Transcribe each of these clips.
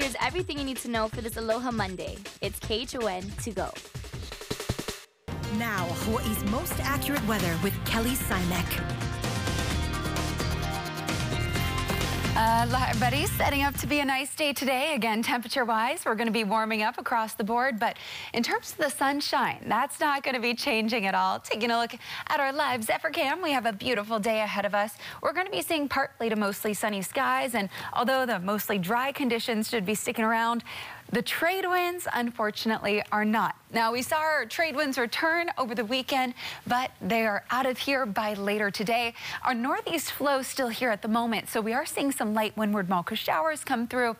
Here's everything you need to know for this Aloha Monday. It's KHON to go. Now, Hawaii's most accurate weather with Kelly Simek. Uh, everybody, setting up to be a nice day today. Again, temperature-wise, we're going to be warming up across the board. But in terms of the sunshine, that's not going to be changing at all. Taking a look at our live Zephyr cam, we have a beautiful day ahead of us. We're going to be seeing partly to mostly sunny skies. And although the mostly dry conditions should be sticking around, the trade winds, unfortunately, are not. Now, we saw our trade winds return over the weekend, but they are out of here by later today. Our northeast flow still here at the moment, so we are seeing some light windward mauka showers come through.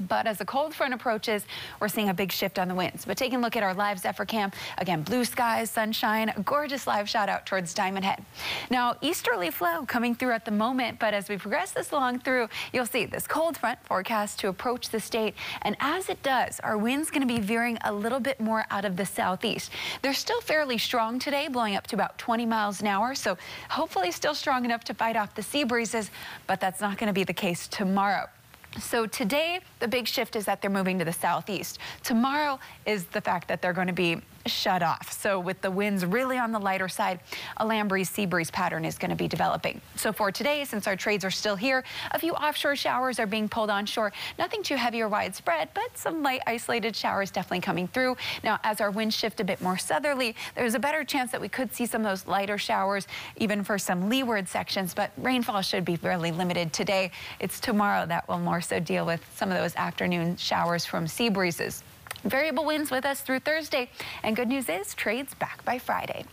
But as the cold front approaches, we're seeing a big shift on the winds. But taking a look at our live Zephyr cam, again, blue skies, sunshine, gorgeous live shot out towards Diamond Head. Now, easterly flow coming through at the moment, but as we progress this along through, you'll see this cold front forecast to approach the state. And as it does, our wind's going to be veering a little bit more out of the southeast. They're still fairly strong today, blowing up to about 20 miles an hour. So hopefully still strong enough to fight off the sea breezes, but that's not going to be the case tomorrow. So today, the big shift is that they're moving to the southeast. Tomorrow is the fact that they're going to be shut off. So with the winds really on the lighter side, a land breeze sea breeze pattern is going to be developing. So for today, since our trades are still here, a few offshore showers are being pulled onshore. Nothing too heavy or widespread, but some light isolated showers definitely coming through. Now, as our winds shift a bit more southerly, there's a better chance that we could see some of those lighter showers, even for some leeward sections, but rainfall should be fairly limited today. It's tomorrow that will more so deal with some of those afternoon showers from sea breezes. Variable winds with us through Thursday. And good news is trades back by Friday.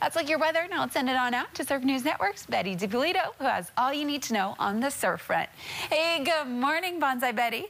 That's like your weather. Now let's send it on out to Surf News Network's Betty DiPolito, who has all you need to know on the surf front. Hey, good morning, Banzai Betty.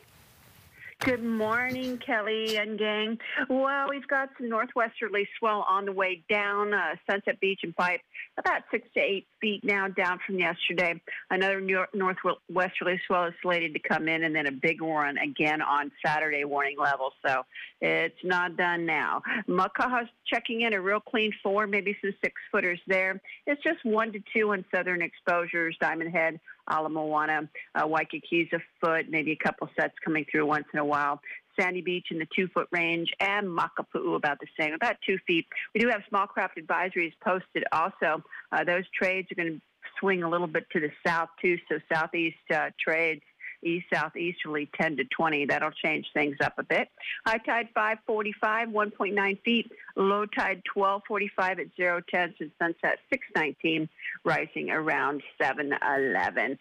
Good morning, Kelly and gang. Well, we've got some northwesterly swell on the way down uh, Sunset Beach and Pipe, about six to eight feet now down from yesterday. Another northwesterly swell is slated to come in, and then a big one again on Saturday warning level. So it's not done now. Makaha's checking in a real clean four, maybe some six footers there. It's just one to two on southern exposures. Diamond Head Ala Moana, uh, Waikiki's a foot, maybe a couple sets coming through once in a while. Sandy Beach in the two foot range, and Makapu'u about the same, about two feet. We do have small craft advisories posted also. Uh, those trades are going to swing a little bit to the south too, so southeast uh, trades east southeasterly 10 to 20. That'll change things up a bit. High tide 545, 1.9 feet. Low tide 1245 at 0 010 and sunset 619, rising around 711.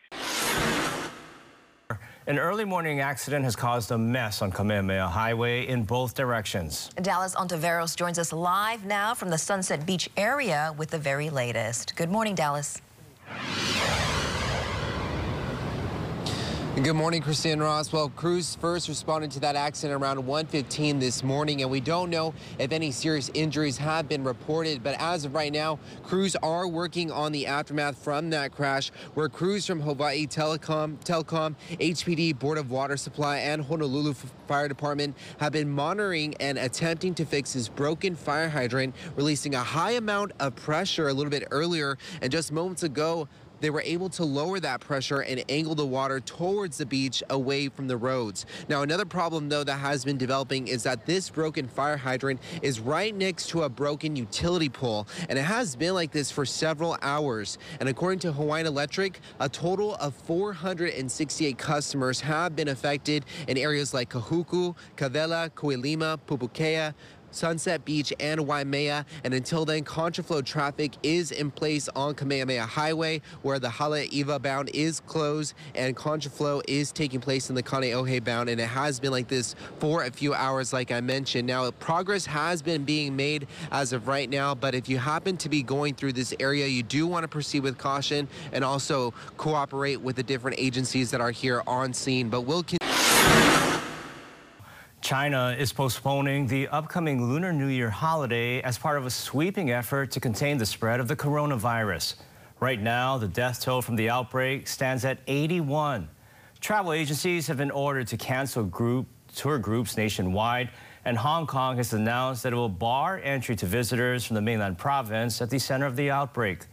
An early morning accident has caused a mess on Kamehameha Highway in both directions. Dallas Ontiveros joins us live now from the Sunset Beach area with the very latest. Good morning, Dallas. Good morning, Christine Ross. Well, crews first responded to that accident around 1:15 this morning, and we don't know if any serious injuries have been reported. But as of right now, crews are working on the aftermath from that crash, where crews from Hawaii Telecom, Telecom, HPD, Board of Water Supply, and Honolulu Fire Department have been monitoring and attempting to fix this broken fire hydrant, releasing a high amount of pressure a little bit earlier. And just moments ago, they were able to lower that pressure and angle the water towards the beach away from the roads. Now, another problem, though, that has been developing is that this broken fire hydrant is right next to a broken utility pole, and it has been like this for several hours. And according to Hawaiian Electric, a total of 468 customers have been affected in areas like Kahuku, Kawela, Kuilima, Pupukea, Sunset Beach, and Waimea. And until then, contraflow traffic is in place on Kamehameha Highway, where the Haleiwa bound is closed and contraflow is taking place in the Kaneohe bound. And it has been like this for a few hours, like I mentioned. Now, progress has been being made as of right now, but if you happen to be going through this area, you do want to proceed with caution and also cooperate with the different agencies that are here on scene. But we'll continue. China is postponing the upcoming Lunar New Year holiday as part of a sweeping effort to contain the spread of the coronavirus. Right now, the death toll from the outbreak stands at 81. Travel agencies have been ordered to cancel group tour groups nationwide, and Hong Kong has announced that it will bar entry to visitors from the mainland province at the center of the outbreak.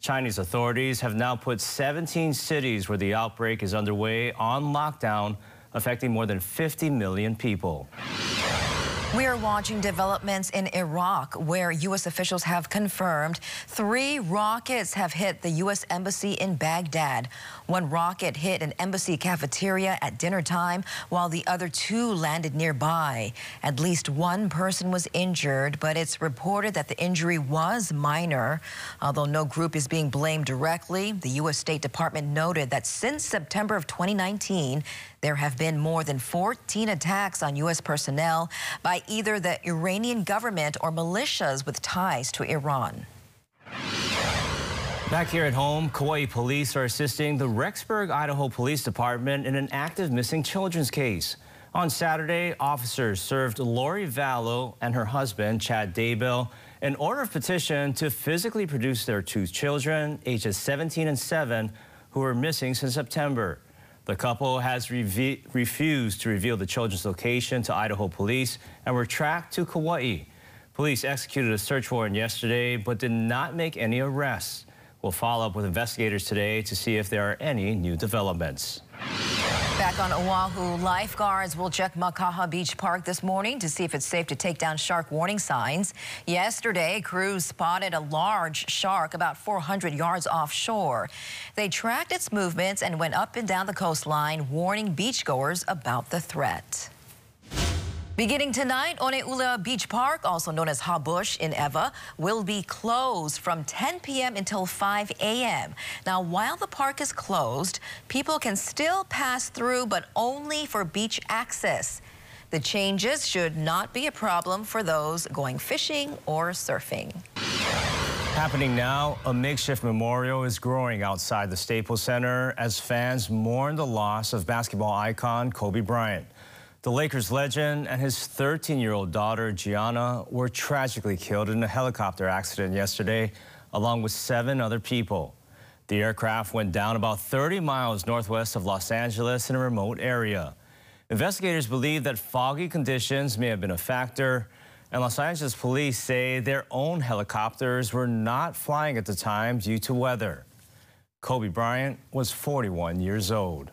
Chinese authorities have now put 17 cities where the outbreak is underway on lockdown affecting more than 50 million people. We are watching developments in Iraq where U.S. officials have confirmed three rockets have hit the U.S. Embassy in Baghdad. One rocket hit an embassy cafeteria at dinner time while the other two landed nearby. At least one person was injured, but it's reported that the injury was minor. Although no group is being blamed directly, the U.S. State Department noted that since September of 2019, there have been more than 14 attacks on U.S. personnel by either the Iranian government or militias with ties to Iran. Back here at home, Kauai police are assisting the Rexburg, Idaho Police Department in an active missing children's case. On Saturday, officers served Lori Vallow and her husband, Chad Daybell, an order of petition to physically produce their two children, ages 17 and 7, who were missing since September. The couple has refused to reveal the children's location to Idaho police and were tracked to Kauai. Police executed a search warrant yesterday but did not make any arrests. We'll follow up with investigators today to see if there are any new developments. Back on Oahu, lifeguards will check Makaha Beach Park this morning to see if it's safe to take down shark warning signs. Yesterday, crews spotted a large shark about 400 yards offshore. They tracked its movements and went up and down the coastline, warning beachgoers about the threat. Beginning tonight, One'ula Beach Park, also known as Hau Bush in Ewa, will be closed from 10 p.m. until 5 a.m. Now, while the park is closed, people can still pass through, but only for beach access. The changes should not be a problem for those going fishing or surfing. Happening now, a makeshift memorial is growing outside the Staples Center as fans mourn the loss of basketball icon Kobe Bryant. The Lakers legend and his 13-year-old daughter, Gianna, were tragically killed in a helicopter accident yesterday, along with seven other people. The aircraft went down about 30 miles northwest of Los Angeles in a remote area. Investigators believe that foggy conditions may have been a factor, and Los Angeles police say their own helicopters were not flying at the time due to weather. Kobe Bryant was 41 years old.